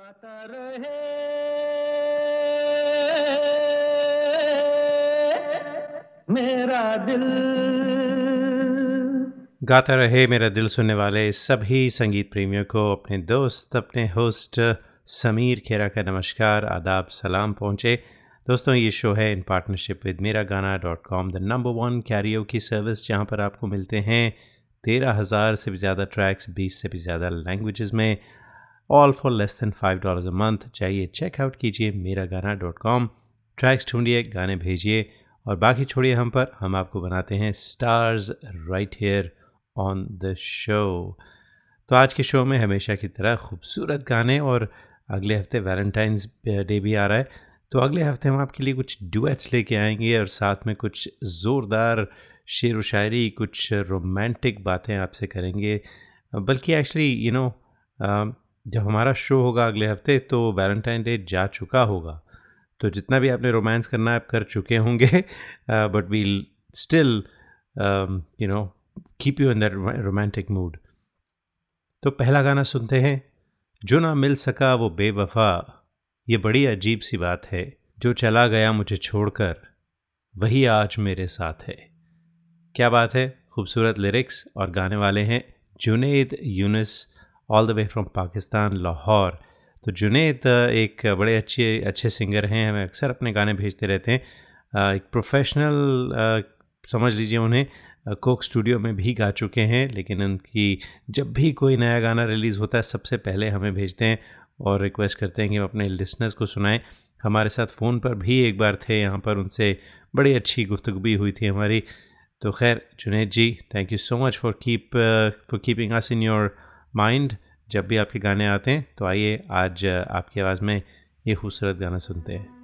गाता रहे। मेरा दिल। गाता रहे मेरा दिल सुनने वाले सभी संगीत प्रेमियों को, अपने दोस्त, अपने होस्ट, समीर खेरा का नमस्कार, आदाब, सलाम पहुँचे। दोस्तों, ये शो है इन partnership with Mera Gana dot com the number one karaoke की सर्विस जहाँ पर आपको मिलते हैं तेरह हज़ार से भी ज़्यादा ट्रैक्स बीस से भी ज़्यादा लैंग्वेजेस में। All for less than five dollar a month चाहिए चेकआउट कीजिए मेरा गाना डॉट कॉम ट्रैक्स ढूंढिए, गाने भेजिए, और बाकी छोड़िए हम पर। हम आपको बनाते हैं stars right here on the show तो आज के शो में हमेशा की तरह खूबसूरत गाने और अगले हफ़्ते वैलेंटाइंस डे भी आ रहा है। तो अगले हफ़्ते हम आपके लिए कुछ डुएट्स लेके आएँगे और साथ में कुछ ज़ोरदार शेर व शायरी कुछ रोमांटिक बातें आपसे करेंगे। बल्कि एक्चुअली यू नो जब हमारा शो होगा अगले हफ़्ते तो वैलेंटाइन डे जा चुका होगा। तो जितना भी आपने रोमांस करना आप कर चुके होंगे। But we still you know keep you in that romantic mood तो पहला गाना सुनते हैं। जो ना मिल सका, वो बेवफा। ये बड़ी अजीब सी बात है। जो चला गया मुझे छोड़कर, वही आज मेरे साथ है। क्या बात है? खूबसूरत लिरिक्स और गाने वाले हैं। Junaid Younis all the way from Pakistan, Lahore. तो जुनेद एक बड़े अच्छे अच्छे सिंगर हैं, हमें अक्सर अपने गाने भेजते रहते हैं। एक प्रोफेशनल समझ लीजिए उन्हें कोक स्टूडियो में भी गा चुके हैं, लेकिन उनकी जब भी कोई नया गाना रिलीज़ होता है, सबसे पहले हमें भेजते हैं और रिक्वेस्ट करते हैं कि हम अपने लिसनर्स को सुनाएँ। हमारे साथ फ़ोन पर भी एक बार थे, यहाँ पर उनसे बड़ी अच्छी गुफ्तु भी हुई थी हमारी। तो खैर Junaid ji thank you so much for keep for keeping us in your mind, जब भी आपके गाने आते हैं तो आइए आज आपकी आवाज़ में ये खूबसूरत गाना सुनते हैं।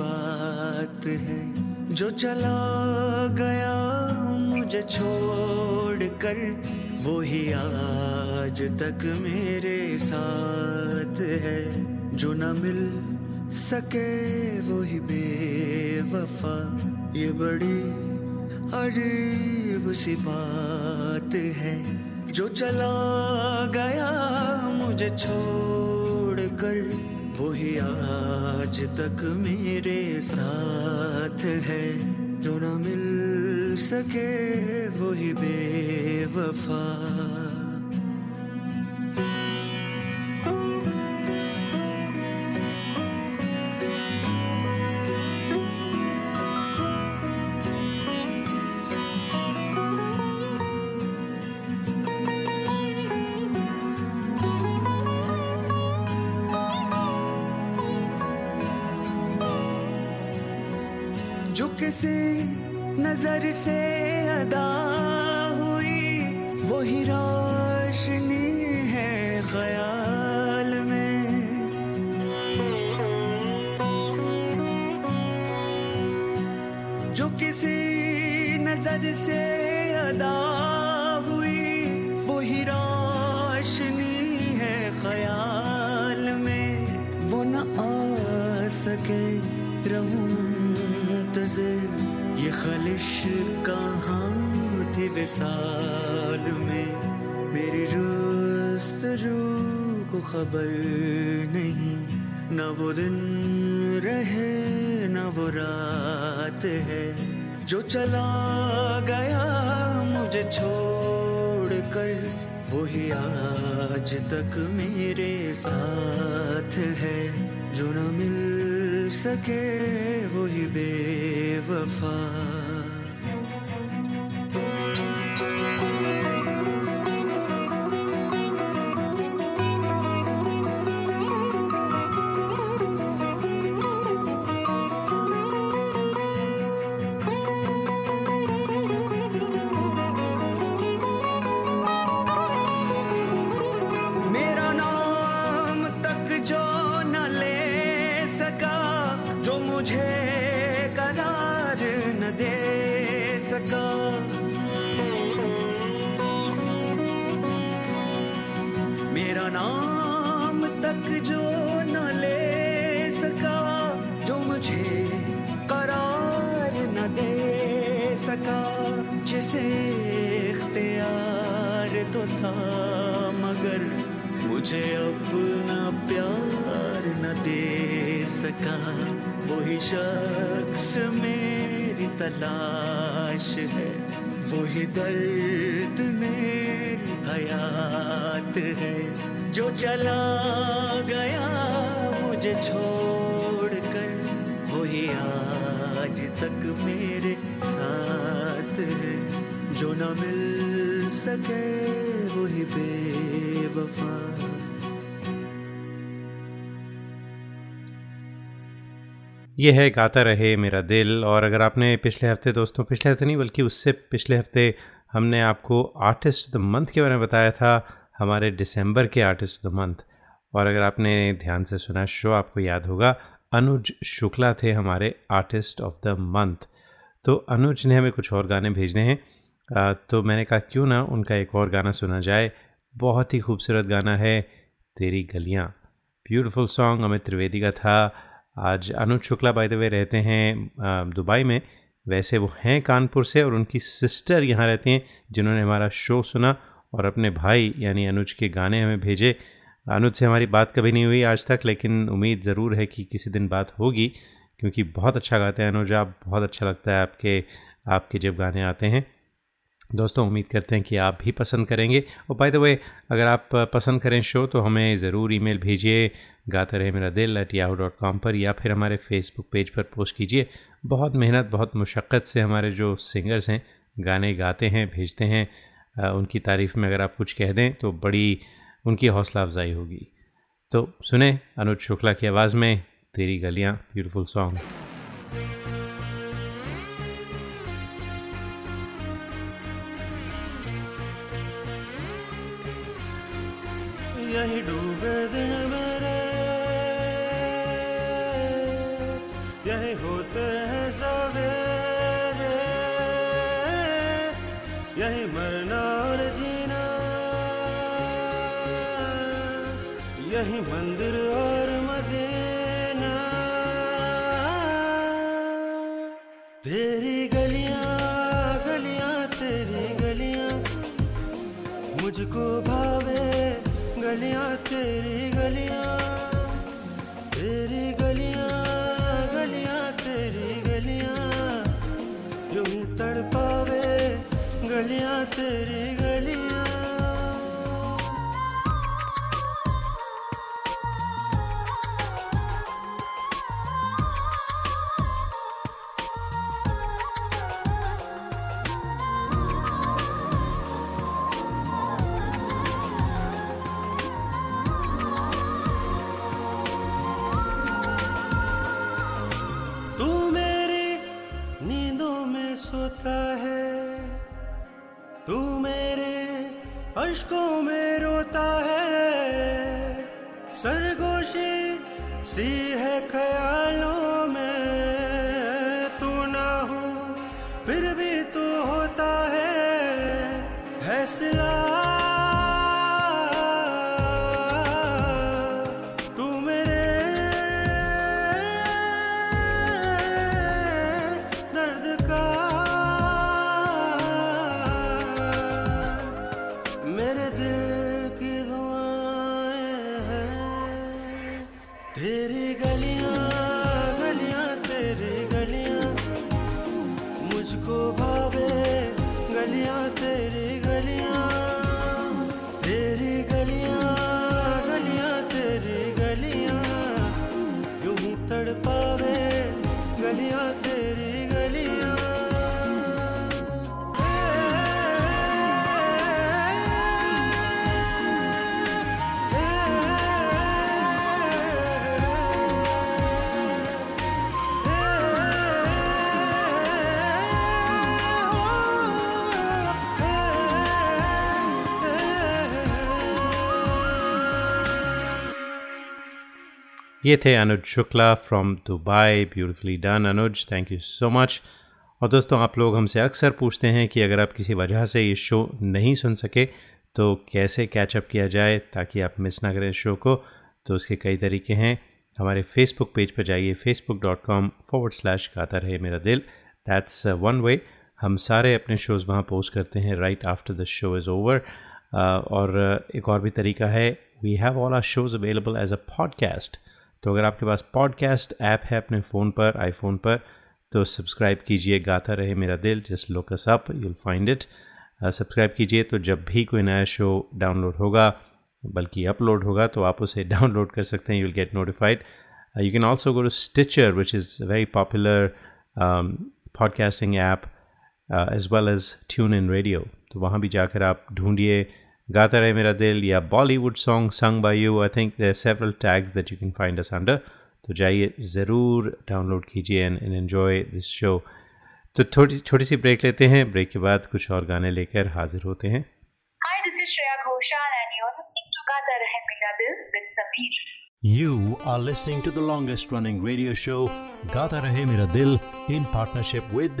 बात है। जो चला गया मुझे छोड़ कर वो ही आज तक मेरे साथ है। जो न मिल सके वो ही बेवफा, ये बड़ी अजीब सी बात है। जो चला गया मुझे छोड़ कर वही आज तक मेरे साथ है। जो न मिल सके वही बेवफा। सके रहूँ ये खलिश कहाँ थी विसाल में? मेरी रू को खबर नहीं, न वो दिन रहे, न वो रात है। जो चला गया मुझे छोड़ कर वही आज तक मेरे साथ है। जो न मिल सके वही बेवफा। जो न मिल सके वही बेवफा। ये है, गाता रहे मेरा दिल। और अगर आपने पिछले हफ़्ते दोस्तों, पिछले हफ़्ते नहीं, बल्कि उससे पिछले हफ़्ते हमने आपको आर्टिस्ट द मंथ के बारे में बताया था, हमारे दिसंबर के आर्टिस्ट द मंथ और अगर आपने ध्यान से सुना शो आपको याद होगा, अनुज शुक्ला थे हमारे आर्टिस्ट ऑफ़ द मंथ तो अनुज ने हमें कुछ और गाने भेजने हैं। तो मैंने कहा, क्यों ना उनका एक और गाना सुना जाए। बहुत ही खूबसूरत गाना है, तेरी गलियाँ। ब्यूटीफुल सॉन्ग अमित त्रिवेदी का था। आज Anuj Shukla by the way रहते हैं दुबई में। वैसे वो हैं कानपुर से और उनकी सिस्टर यहाँ रहती हैं, जिन्होंने हमारा शो सुना और अपने भाई, यानी अनुज के गाने हमें भेजे। अनुज से हमारी बात कभी नहीं हुई आज तक, लेकिन उम्मीद ज़रूर है कि किसी दिन बात होगी, क्योंकि बहुत अच्छा गाते हैं अनुज। आप, बहुत अच्छा लगता है आपके आपके जब गाने आते हैं। दोस्तों, उम्मीद करते हैं कि आप भी पसंद करेंगे। और बाय द वे अगर आप पसंद करें शो तो हमें ज़रूर ईमेल भेजिए, गाता रहे मेरा दिल एट याहू डॉट कॉम पर, या फिर हमारे फेसबुक पेज पर पोस्ट कीजिए। बहुत मेहनत, बहुत मुशक्क़त से हमारे जो सिंगर्स हैं, गाने गाते हैं, भेजते हैं उनकी तारीफ़ में अगर आप कुछ कह दें तो बड़ी उनकी हौसला अफजाई होगी। तो सुने अनुज शुक्ला की आवाज़ में, तेरी गलियाँ ब्यूटीफुल सॉन्ग तेरी गलियाँ गलियाँ तेरी गलियाँ। मुझको भावे गलियाँ तेरी गलियाँ। ये थे Anuj Shukla from Dubai beautifully done Anuj. Thank you so much और दोस्तों, आप लोग हमसे अक्सर पूछते हैं कि अगर आप किसी वजह से ये शो नहीं सुन सके तो कैसे कैचअप किया जाए ताकि आप मिस ना करें शो को? तो उसके कई तरीके हैं। हमारे फेसबुक पेज पर जाइए Facebook dot com forward slash Gaata Rahe Mera दिल। दैट्स वन वे हम सारे अपने शोज़ वहाँ पोस्ट करते हैं right after the show is over और एक और भी तरीका है we have all our shows available as a podcast तो अगर आपके पास पॉडकास्ट ऐप है अपने फ़ोन पर आईफोन पर तो सब्सक्राइब कीजिए, Gaata Rahe Mera Dil just look us up you'll find it subscribe कीजिए तो जब भी कोई नया शो डाउनलोड होगा, बल्कि अपलोड होगा तो आप उसे डाउनलोड कर सकते हैं you'll get notified you can also go to Stitcher which is very popular podcasting app as well as TuneIn radio तो वहाँ भी जाकर आप ढूंढिए गाता रहे मेरा दिल या Bollywood song sung by you I think there several tags that you can find us under तो जाइए ज़रूर डाउनलोड कीजिए एंड एन्जॉय दिस शो तो थोड़ी छोटी सी ब्रेक लेते हैं। ब्रेक के बाद कुछ और गाने लेकर हाजिर होते हैं। You are listening to the longest running radio show, Gata Rahe Mera Dil, in partnership with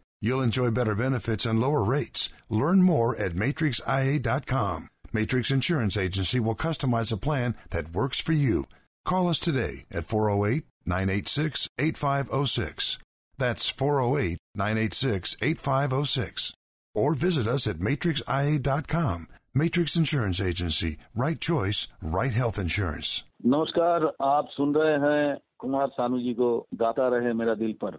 You'll enjoy better benefits and lower rates. Learn more at matrixia.com. Matrix Insurance Agency will customize a plan that works for you. Call us today at 408 986 8506. That's 408 986 8506. Or visit us at matrixia.com. Matrix Insurance Agency. Right choice, right health insurance. नमस्कार आप सुन रहे हैं कुमार सानू जी को गाता रहे मेरा दिल पर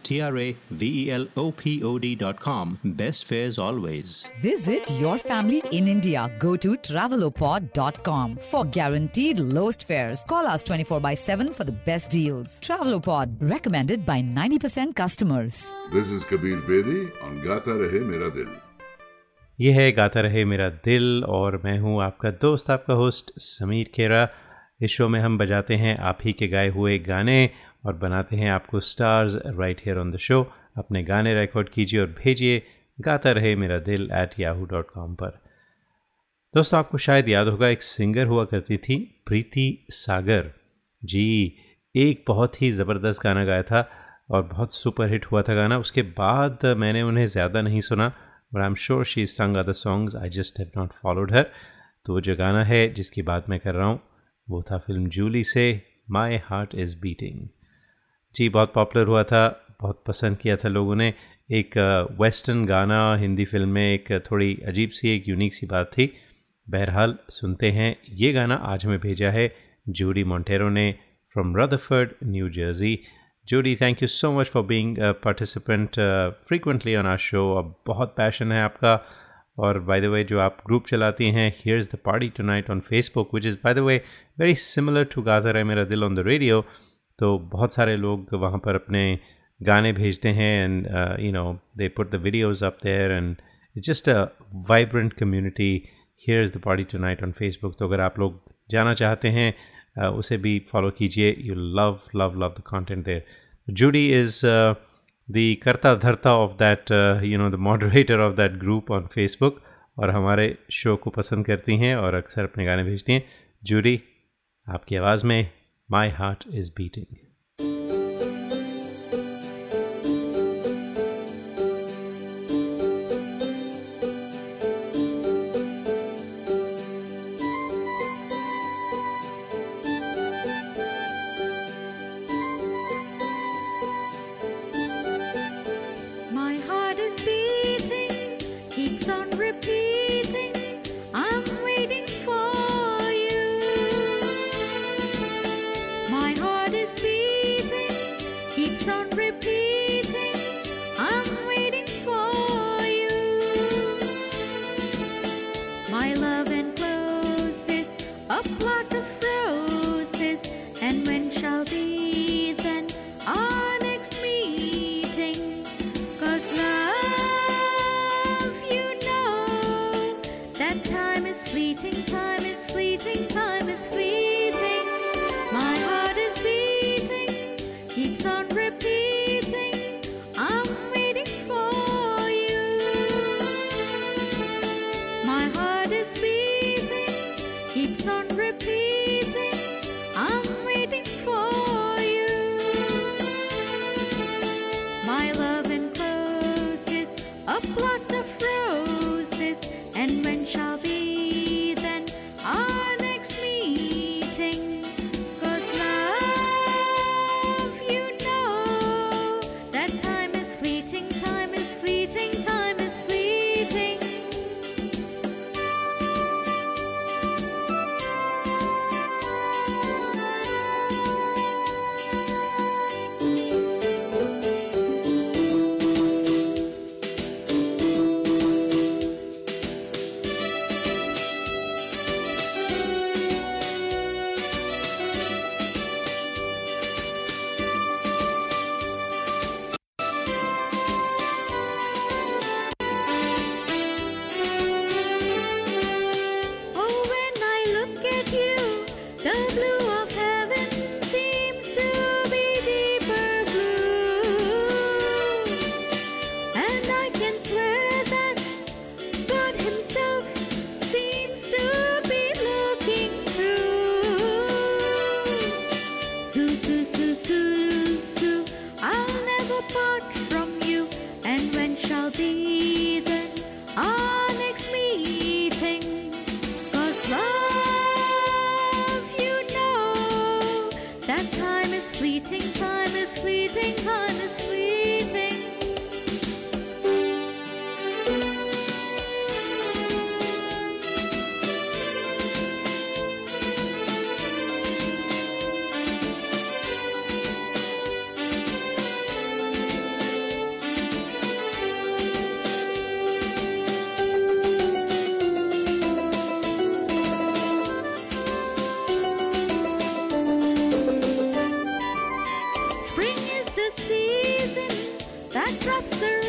T R A V E L O P O D.com. Best fares always. Visit your family in India. Go to travelopod.com for guaranteed lowest fares. Call us 24 by 7 for the best deals. Travelopod, recommended by 90% customers. This is Kabir Bedi on Gata Rahe Mera Dil. ये है गाता रहे मेरा दिल और मैं हूँ आपका दोस्त आपका होस्ट समीर खेरा इस शो में हम बजाते हैं आप ही के गाए हुए गाने और बनाते हैं आपको stars right here on the show अपने गाने रिकॉर्ड कीजिए और भेजिए। गाता रहे मेरा दिल एट याहू डॉट कॉम पर। दोस्तों, आपको शायद याद होगा, एक सिंगर हुआ करती थी, प्रीति सागर। जी, एक बहुत ही ज़बरदस्त गाना गाया था और बहुत सुपर हिट हुआ था गाना। उसके बाद मैंने उन्हें ज़्यादा नहीं सुना but I am sure she sang other songs I just have not followed her तो वो जो गाना है, जिसकी बात मैं कर रहा हूँ, वो था फ़िल्म जूली से माई हार्ट इज़ बीटिंग जी, बहुत पॉपुलर हुआ था, बहुत पसंद किया था लोगों ने। एक वेस्टर्न गाना हिंदी फ़िल्म में एक थोड़ी अजीब सी, एक यूनिक सी बात थी। बहरहाल, सुनते हैं। ये गाना आज हमें भेजा है जूडी मोंटेरो ने from Rutherford New Jersey Judy thank you so much for being participant frequently on our show अब बहुत पैशन है आपका। और बाय द वे जो आप ग्रुप चलाती हैं here is the party tonight on Facebook which is by the way very similar to गाजर है मेरा दिल ऑन द रेडियो तो बहुत सारे लोग वहाँ पर अपने गाने भेजते हैं and you know they put the videos up there and it's just a vibrant community here is the party tonight on Facebook तो अगर आप लोग जाना चाहते हैं uh, उसे भी फॉलो कीजिए. You love love love the content there Judy is the करता धरता of that you know the moderator of that group on Facebook और हमारे शो को पसंद करती हैं और अक्सर अपने गाने भेजती हैं। जूडी आपकी आवाज़ में my heart is beating my love encloses a plot of roses, and when shall be Spring is the season that drops are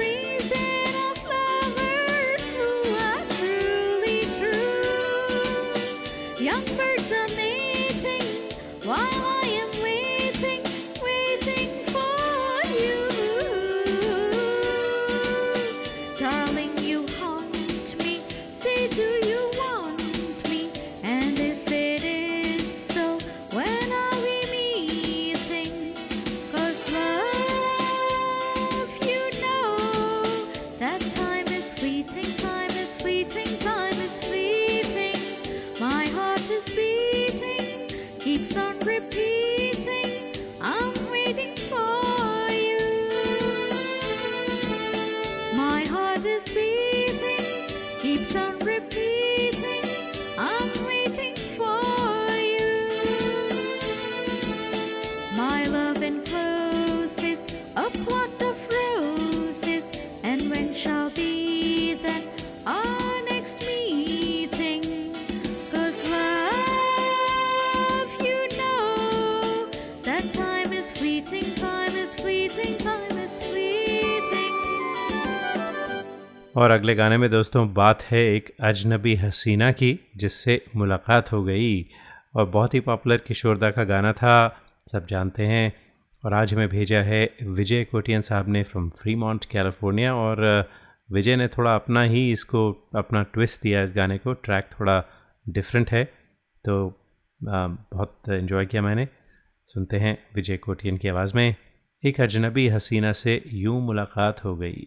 अगले गाने में दोस्तों बात है एक अजनबी हसीना की, जिससे मुलाकात हो गई। और बहुत ही पॉपुलर किशोरदा का गाना था, सब जानते हैं। और आज हमें भेजा है विजय कोटियन साहब ने फ्रॉम फ्रीमॉन्ट कैलिफ़ोर्निया और विजय ने थोड़ा अपना ही इसको, अपना ट्विस्ट दिया इस गाने को। ट्रैक थोड़ा डिफरेंट है। तो बहुत इन्जॉय किया मैंने। सुनते हैं विजय कोटियन की आवाज़ में। एक अजनबी हसीना से यूँ मुलाकात हो गई।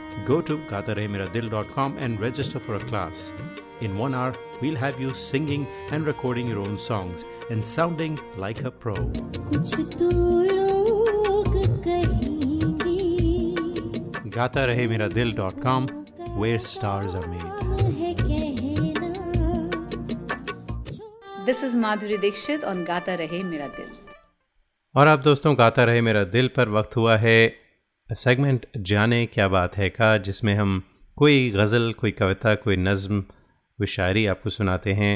Go to gatarehmeradil.com and register for a class. In one hour, we'll have you singing and recording your own songs and sounding like a pro. कुछ तो लोग कहेंगे gatarehmeradil.com where stars are made. है कहना This is Madhuri Dixit on Gata Rahe Mera Dil. और आप दोस्तों गाता रहे मेरा दिल पर वक्त हुआ है सेगमेंट जाने क्या बात है का, जिसमें हम कोई गज़ल, कोई कविता, कोई नज़म, कोई शायरी आपको सुनाते हैं।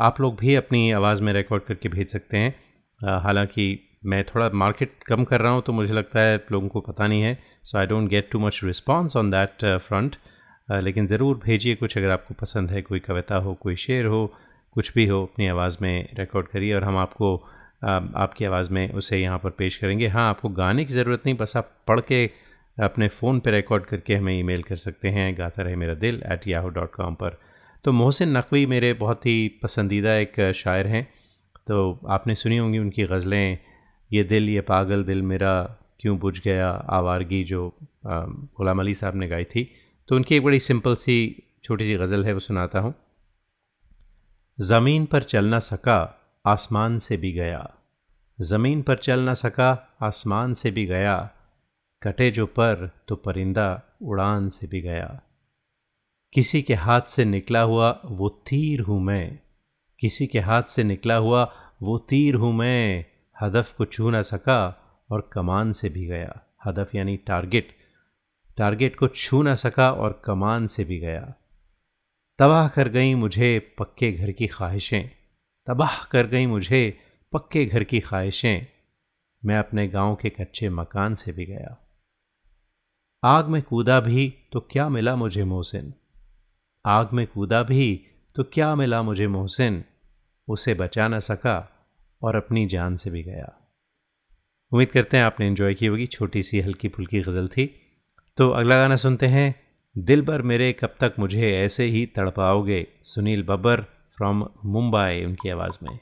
आप लोग भी अपनी आवाज़ में रिकॉर्ड करके भेज सकते हैं। हालाँकि मैं थोड़ा मार्केट कम कर रहा हूँ तो मुझे लगता है लोगों को पता नहीं है so I don't get too much response on that front लेकिन ज़रूर भेजिए कुछ अगर आपको पसंद है, कोई कविता हो, कोई शेर हो, कुछ भी हो, अपनी आवाज़ में रिकॉर्ड करिए और हम आपको आपकी आवाज़ में उसे यहाँ पर पेश करेंगे। हाँ आपको गाने की ज़रूरत नहीं, बस आप पढ़ के अपने फ़ोन पर रिकॉर्ड करके हमें ईमेल कर सकते हैं, गाता रहे मेरा दिल एट याहू डॉट कॉम पर। तो मोहसिन नकवी मेरे बहुत ही पसंदीदा एक शायर हैं। तो आपने सुनी होंगी उनकी गज़लें, ये दिल, ये पागल दिल मेरा, क्यों बुझ गया, आवारगी जो गुलाम अली साहब ने गाई थी। तो उनकी एक बड़ी सिंपल सी, छोटी सी गज़ल है, वो सुनाता हूँ। ज़मीन पर चल ना सका आसमान से भी गया। ज़मीन पर चल ना सका, आसमान से भी गया। कटे जो पर तो परिंदा उड़ान से भी गया। किसी के हाथ से निकला हुआ, वो तीर हूँ मैं। किसी के हाथ से निकला हुआ, वो तीर हूँ मैं। हदफ को छू ना सका और कमान से भी गया। हदफ यानी टारगेट। टारगेट को छू ना सका और कमान से भी गया। तबाह कर गई मुझे पक्के घर की ख्वाहिशें। तबाह कर गई मुझे पक्के घर की ख्वाहिशें। मैं अपने गाँव के कच्चे मकान से भी गया। आग में कूदा भी तो क्या मिला मुझे मोहसिन? आग में कूदा भी तो क्या मिला मुझे मोहसिन? उसे बचा न सका और अपनी जान से भी गया। उम्मीद करते हैं आपने इन्जॉय की होगी। छोटी सी हल्की फुल्की गज़ल थी। तो अगला गाना सुनते हैं। दिल भर मेरे कब तक मुझे ऐसे ही तड़पाओगे? सुनील बब्बर फ्रॉम मुंबई उनकी आवाज़ में।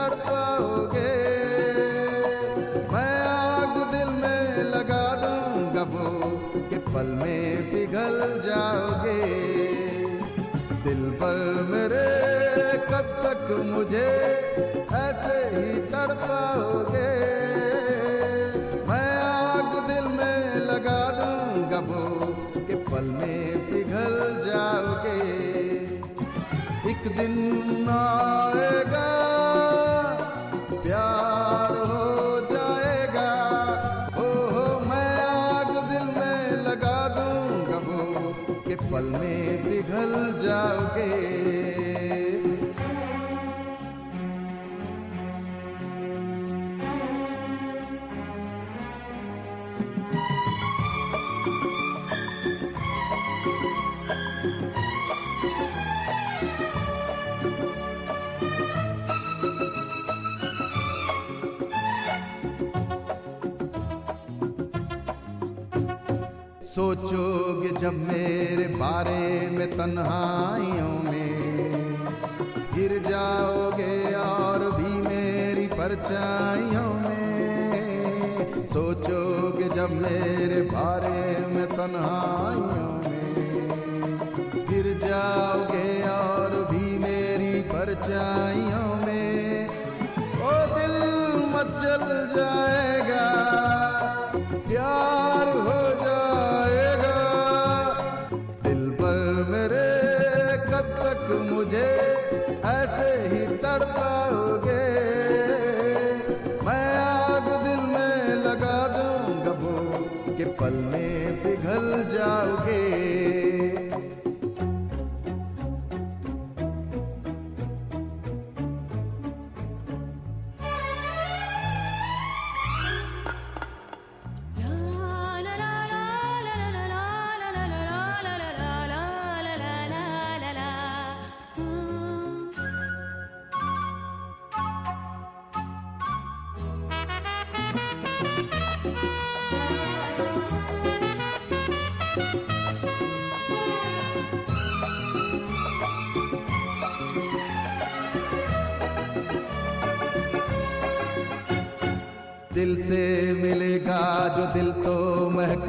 ही पाओगे? मैं आग दिल में लगा दूँगा वो कि पल में पिघल जाओगे। दिल पर मेरे कब तक मुझे ऐसे ही तड़पाओगे? मैं सोचोगे जब मेरे बारे में तन्हाइयों में गिर जाओगे और भी मेरी परछाइयों में। सोचोगे जब मेरे बारे में तन्हाइयों में गिर जाओगे और भी मेरी परछाइयों में, ओ दिल मचल जाएगा प्यार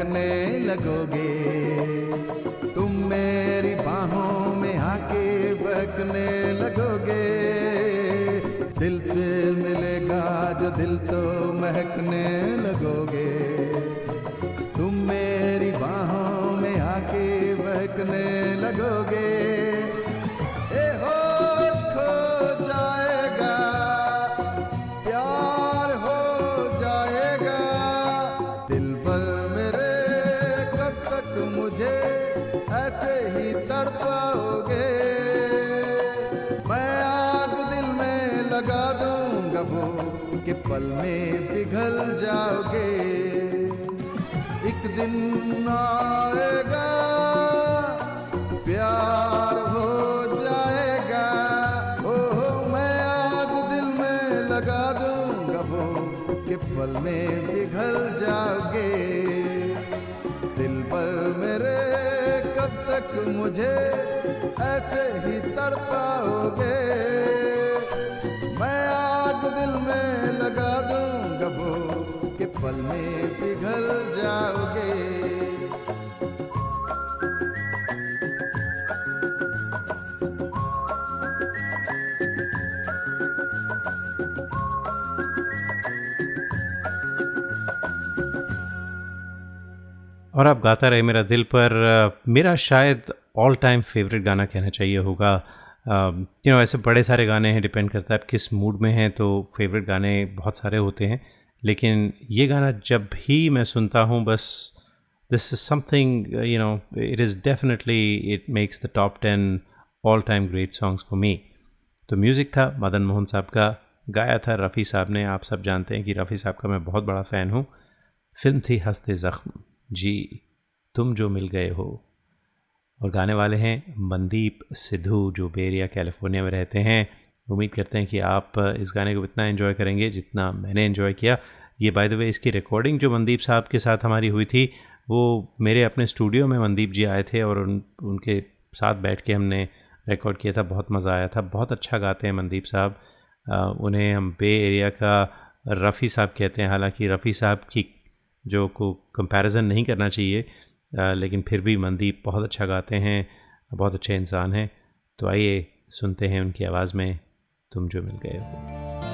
महकने लगोगे। तुम मेरी बाहों में आके बहकने लगोगे। दिल से मिलेगा जो दिल तो महकने लगोगे। तुम मेरी बाहों में आके बहकने लगोगे। लगा दूँगा वो कि पल में पिघल जाओगे। एक दिन आएगा, प्यार हो जाएगा। ओ मैं आग दिल में लगा दूँगा वो कि पल में पिघल जाओगे। दिल पर मेरे कब तक मुझे ऐसे ही तड़पाओगे। मैं आग दिल में लगा दूँगा वो के पल में पिघल जाओगे। और आप गाता रहे मेरा दिल पर। मेरा शायद ऑल टाइम फेवरेट गाना कहना चाहिए होगा। यू नो ऐसे बड़े सारे गाने हैं डिपेंड करता है आप किस मूड में हैं तो फेवरेट गाने बहुत सारे होते हैं। लेकिन ये गाना जब भी मैं सुनता हूँ, बस this is something you know it is definitely it makes the top ten all time great songs for me तो म्यूज़िक था, मदन मोहन साहब का गाया था, रफ़ी साहब ने, आप सब जानते हैं कि रफ़ी साहब का मैं बहुत बड़ा फ़ैन हूँ। फ़िल्म थी हँसते ज़ख्म। जी, तुम जो मिल गए हो। और गाने वाले हैं मनदीप सिद्धू, जो बेरिया, कैलिफ़ोर्निया में रहते हैं। उम्मीद करते हैं कि आप इस गाने को इतना इन्जॉय करेंगे जितना मैंने इन्जॉय किया। ये बाय द वे इसकी रिकॉर्डिंग जो मनदीप साहब के साथ हमारी हुई थी, वो मेरे अपने स्टूडियो में मनदीप जी आए थे और उन, उनके साथ बैठ के हमने रिकॉर्ड किया था। बहुत मज़ा आया था। बहुत अच्छा गाते हैं मनदीप साहब। उन्हें हम बे एरिया का रफ़ी साहब कहते हैं। हालाँकि रफ़ी साहब की जो को कंपैरिजन नहीं करना चाहिए लेकिन फिर भी मंदीप बहुत अच्छा गाते हैं, बहुत अच्छे इंसान हैं। तो आइए सुनते हैं उनकी आवाज़ में, तुम जो मिल गए हो।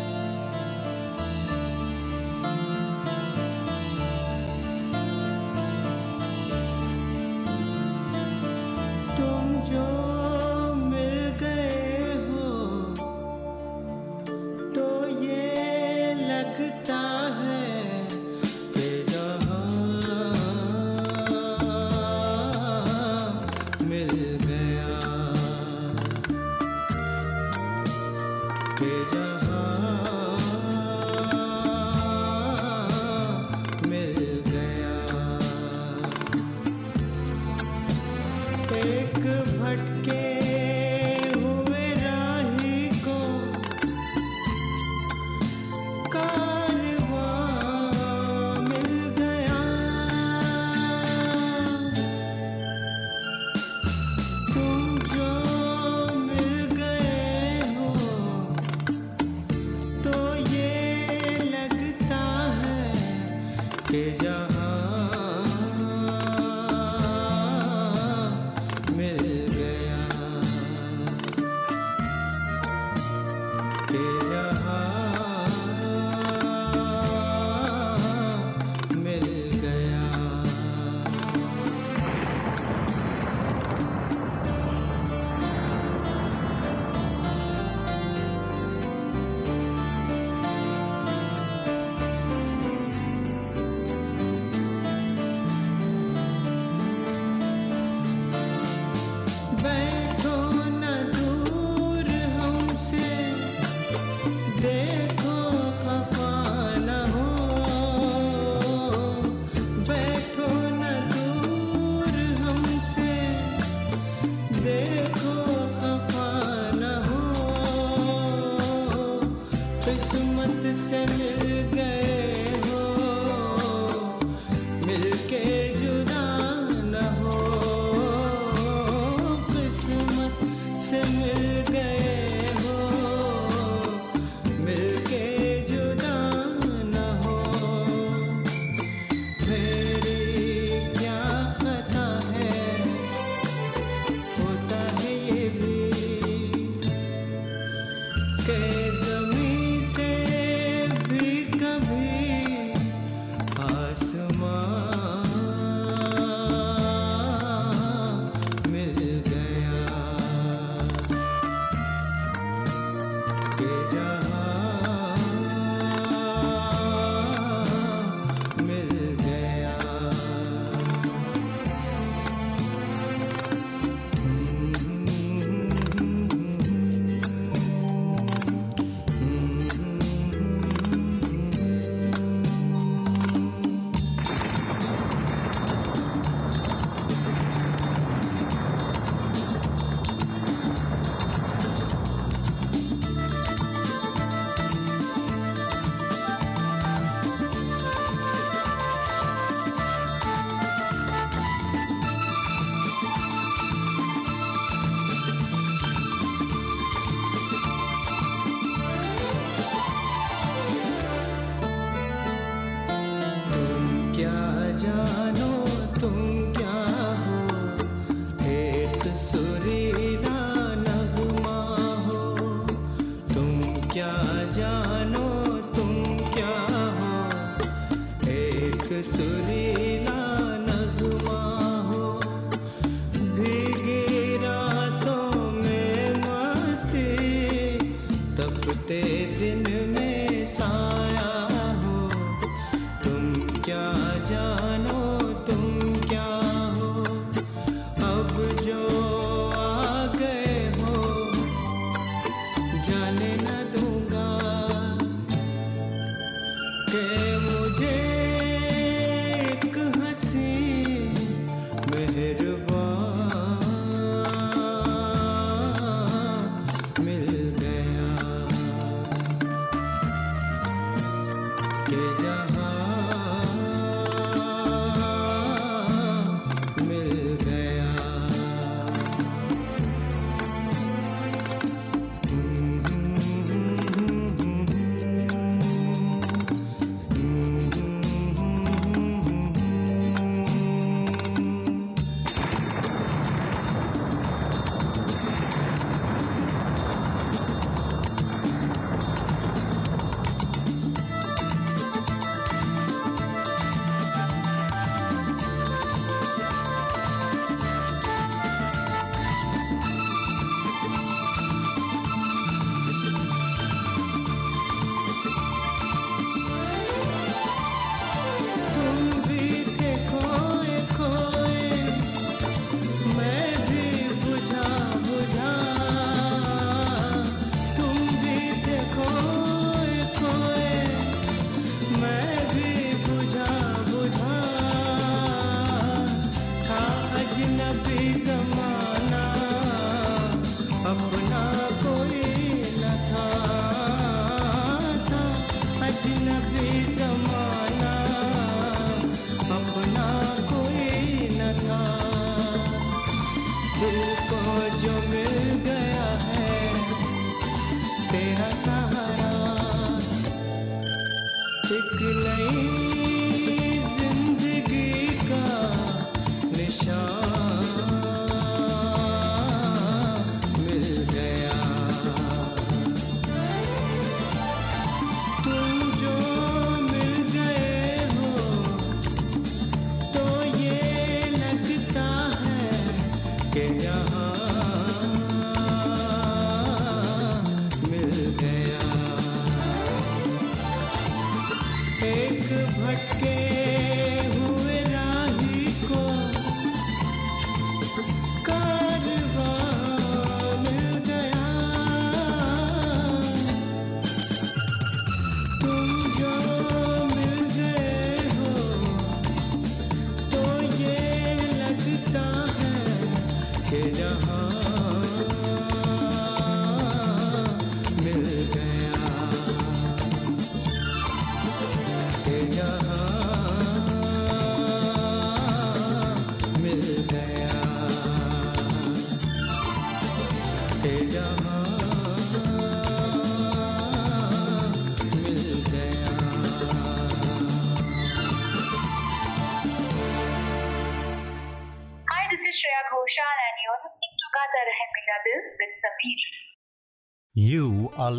एक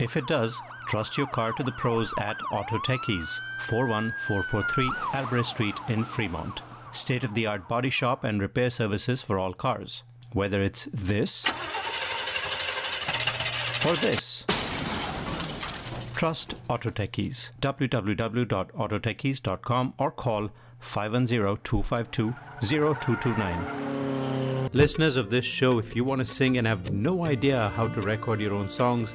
If it does, trust your car to the pros at Auto Techies, 41443 Albrecht Street in Fremont. State of the art body shop and repair services for all cars. Whether it's this or this. Trust Auto Techies. www.autotechies.com or call 510-252-0229. Listeners of this show, if you want to sing and have no idea how to record your own songs,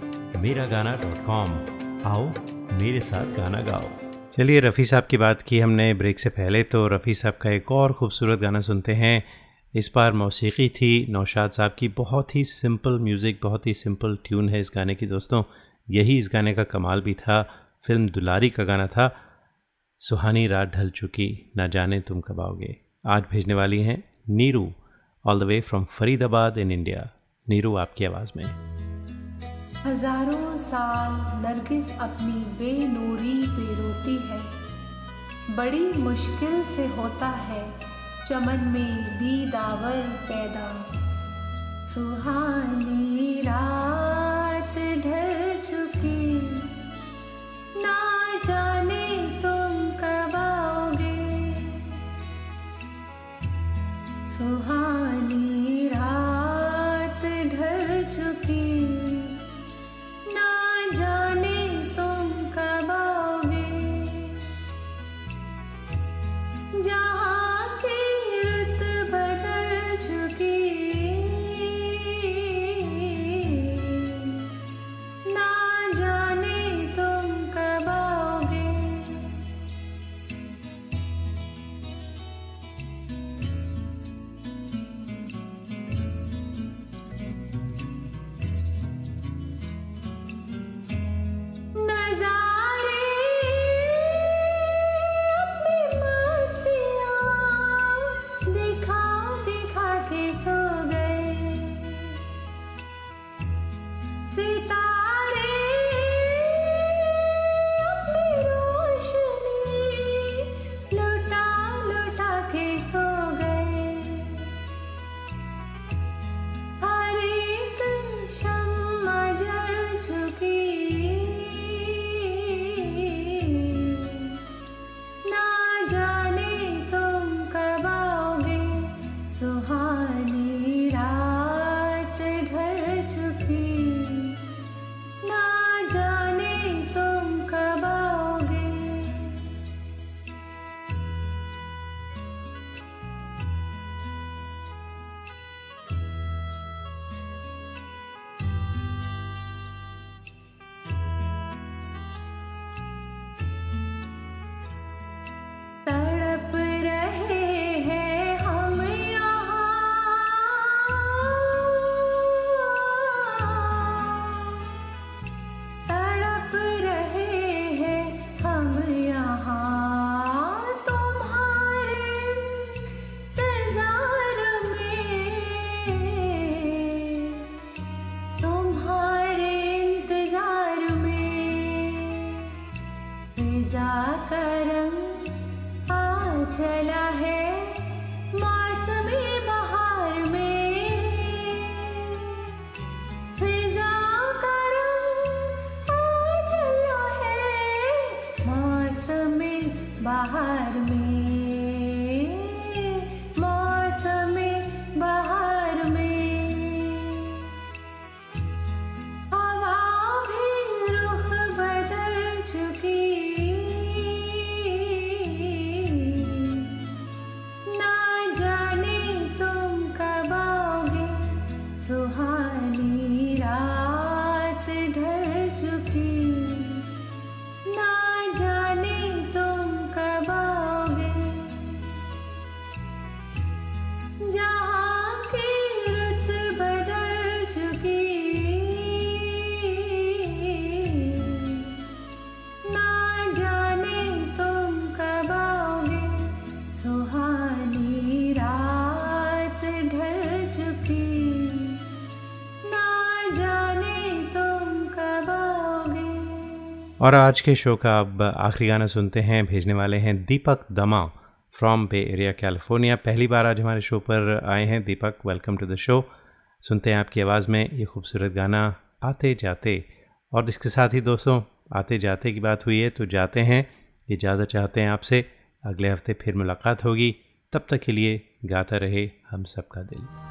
Miragana.com आओ, मेरे साथ गाना गाओ। चलिए, रफ़ी साहब की बात की हमने ब्रेक से पहले तो रफ़ी साहब का एक और खूबसूरत गाना सुनते हैं। इस बार मौसीकी थी, नौशाद साहब की बहुत ही सिंपल म्यूज़िक, बहुत ही सिंपल ट्यून है इस गाने की, दोस्तों। यही इस गाने का कमाल भी था, फ़िल्म दुलारी का गाना था। सुहानी रात ढल चुकी, ना जाने तुम कब आओगे। आज भेजने वाली हैं Neeru all the way from Faridabad in India Neeru, आपकी आवाज़ में। हज़ारों साल नरगिस अपनी बेनूरी पे रोती है। बड़ी मुश्किल से होता है चमन में दीदावर पैदा। सुहानी रात ढल चुकी, ना जाने तुम कब आओगे। सुहानी रात ढल चुकी। और आज के शो का अब आखिरी गाना सुनते हैं, भेजने वाले हैं दीपक दमा फ्रॉम बे एरिया कैलिफ़ोर्निया पहली बार आज हमारे शो पर आए हैं। Deepak welcome to the show सुनते हैं आपकी आवाज़ में ये खूबसूरत गाना, आते जाते। और इसके साथ ही दोस्तों, आते जाते की बात हुई है तो जाते हैं। इजाज़त चाहते हैं आपसे। अगले हफ़्ते फिर मुलाकात होगी। तब तक के लिए गाता रहे हम सबका दिल।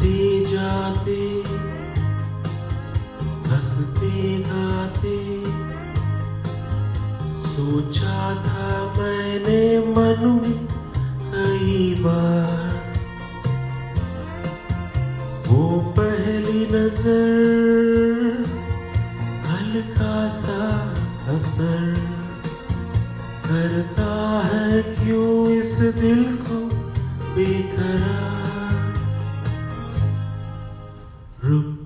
आते जाते, हँसते गाते। सोचा था मैंने मन में कई बार। वो पहली नज़र, हल्का सा असर करता है क्यों इस दिल को बेकरार? group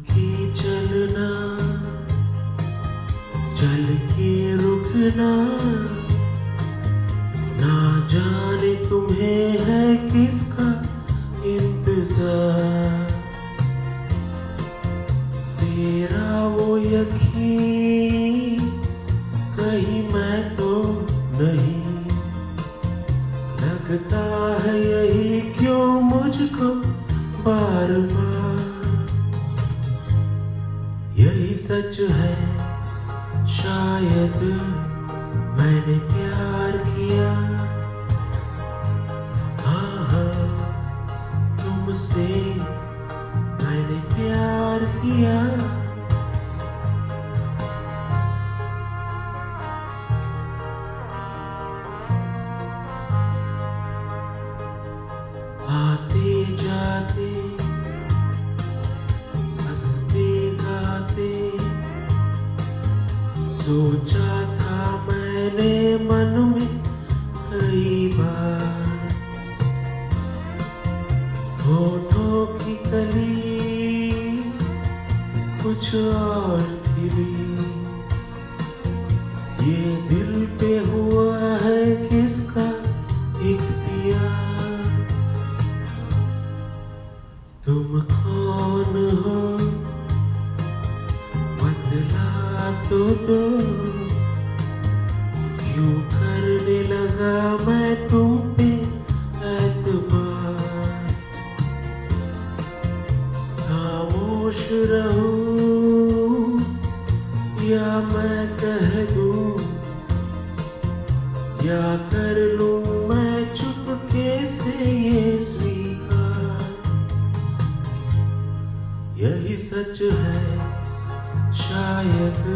है शायद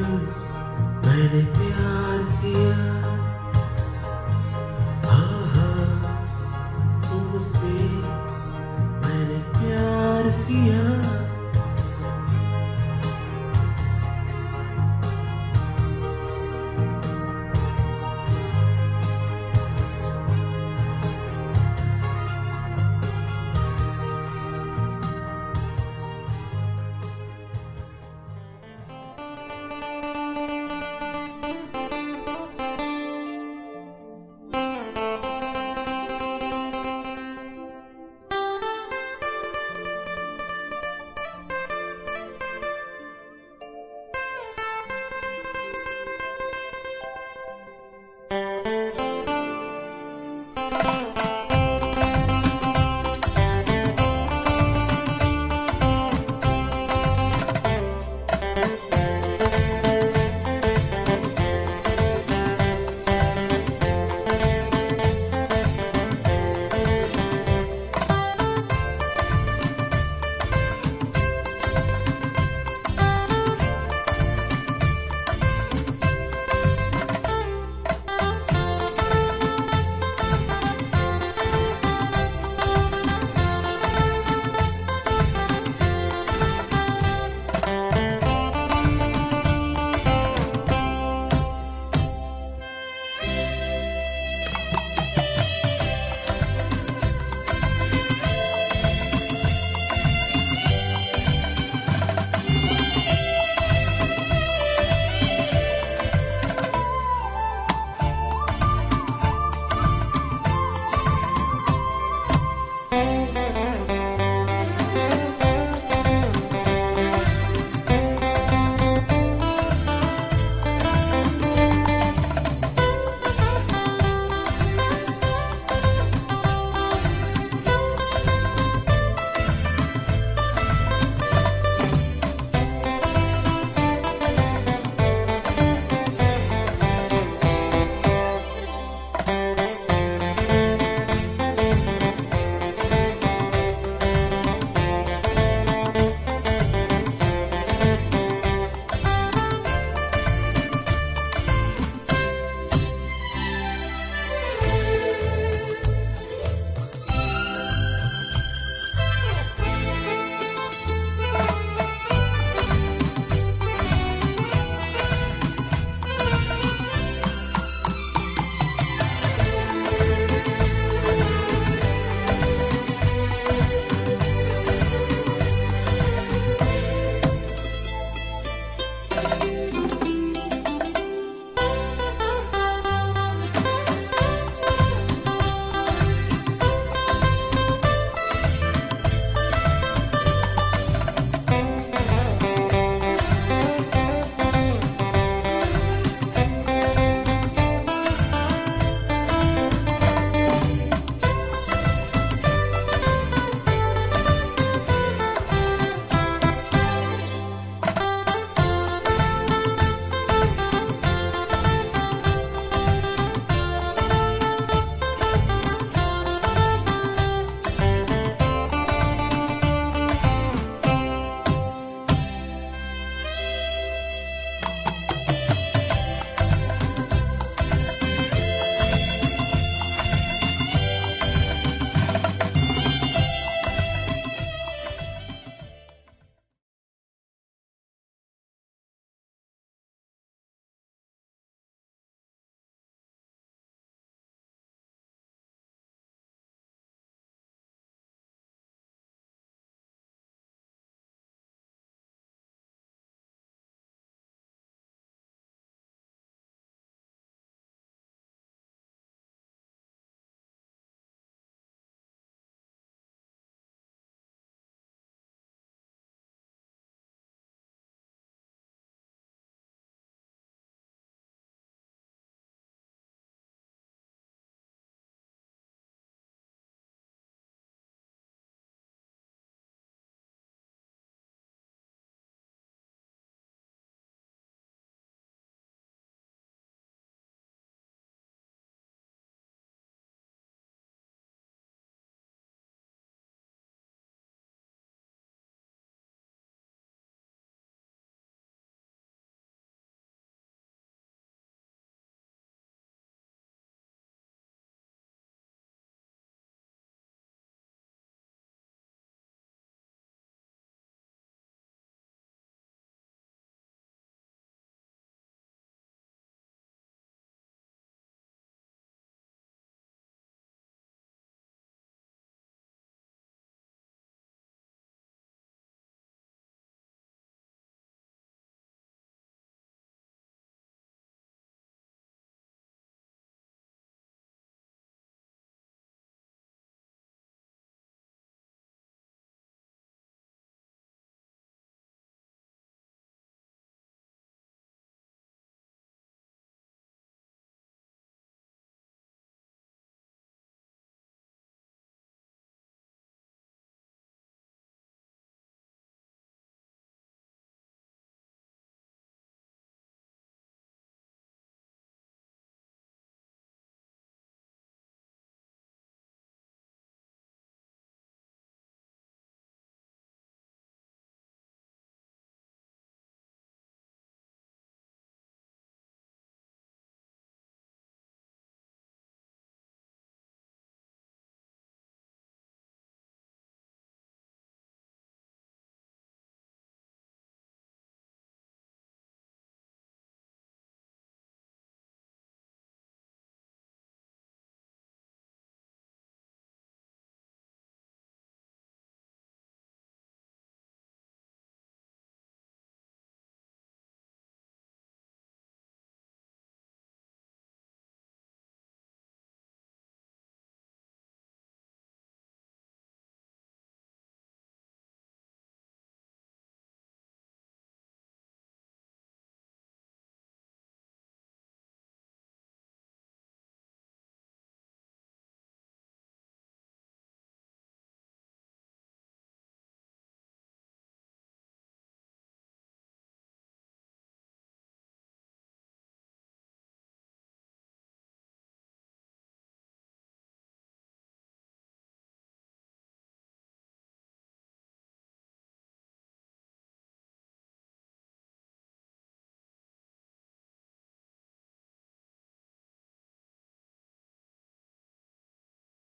मैंने प्यार किया।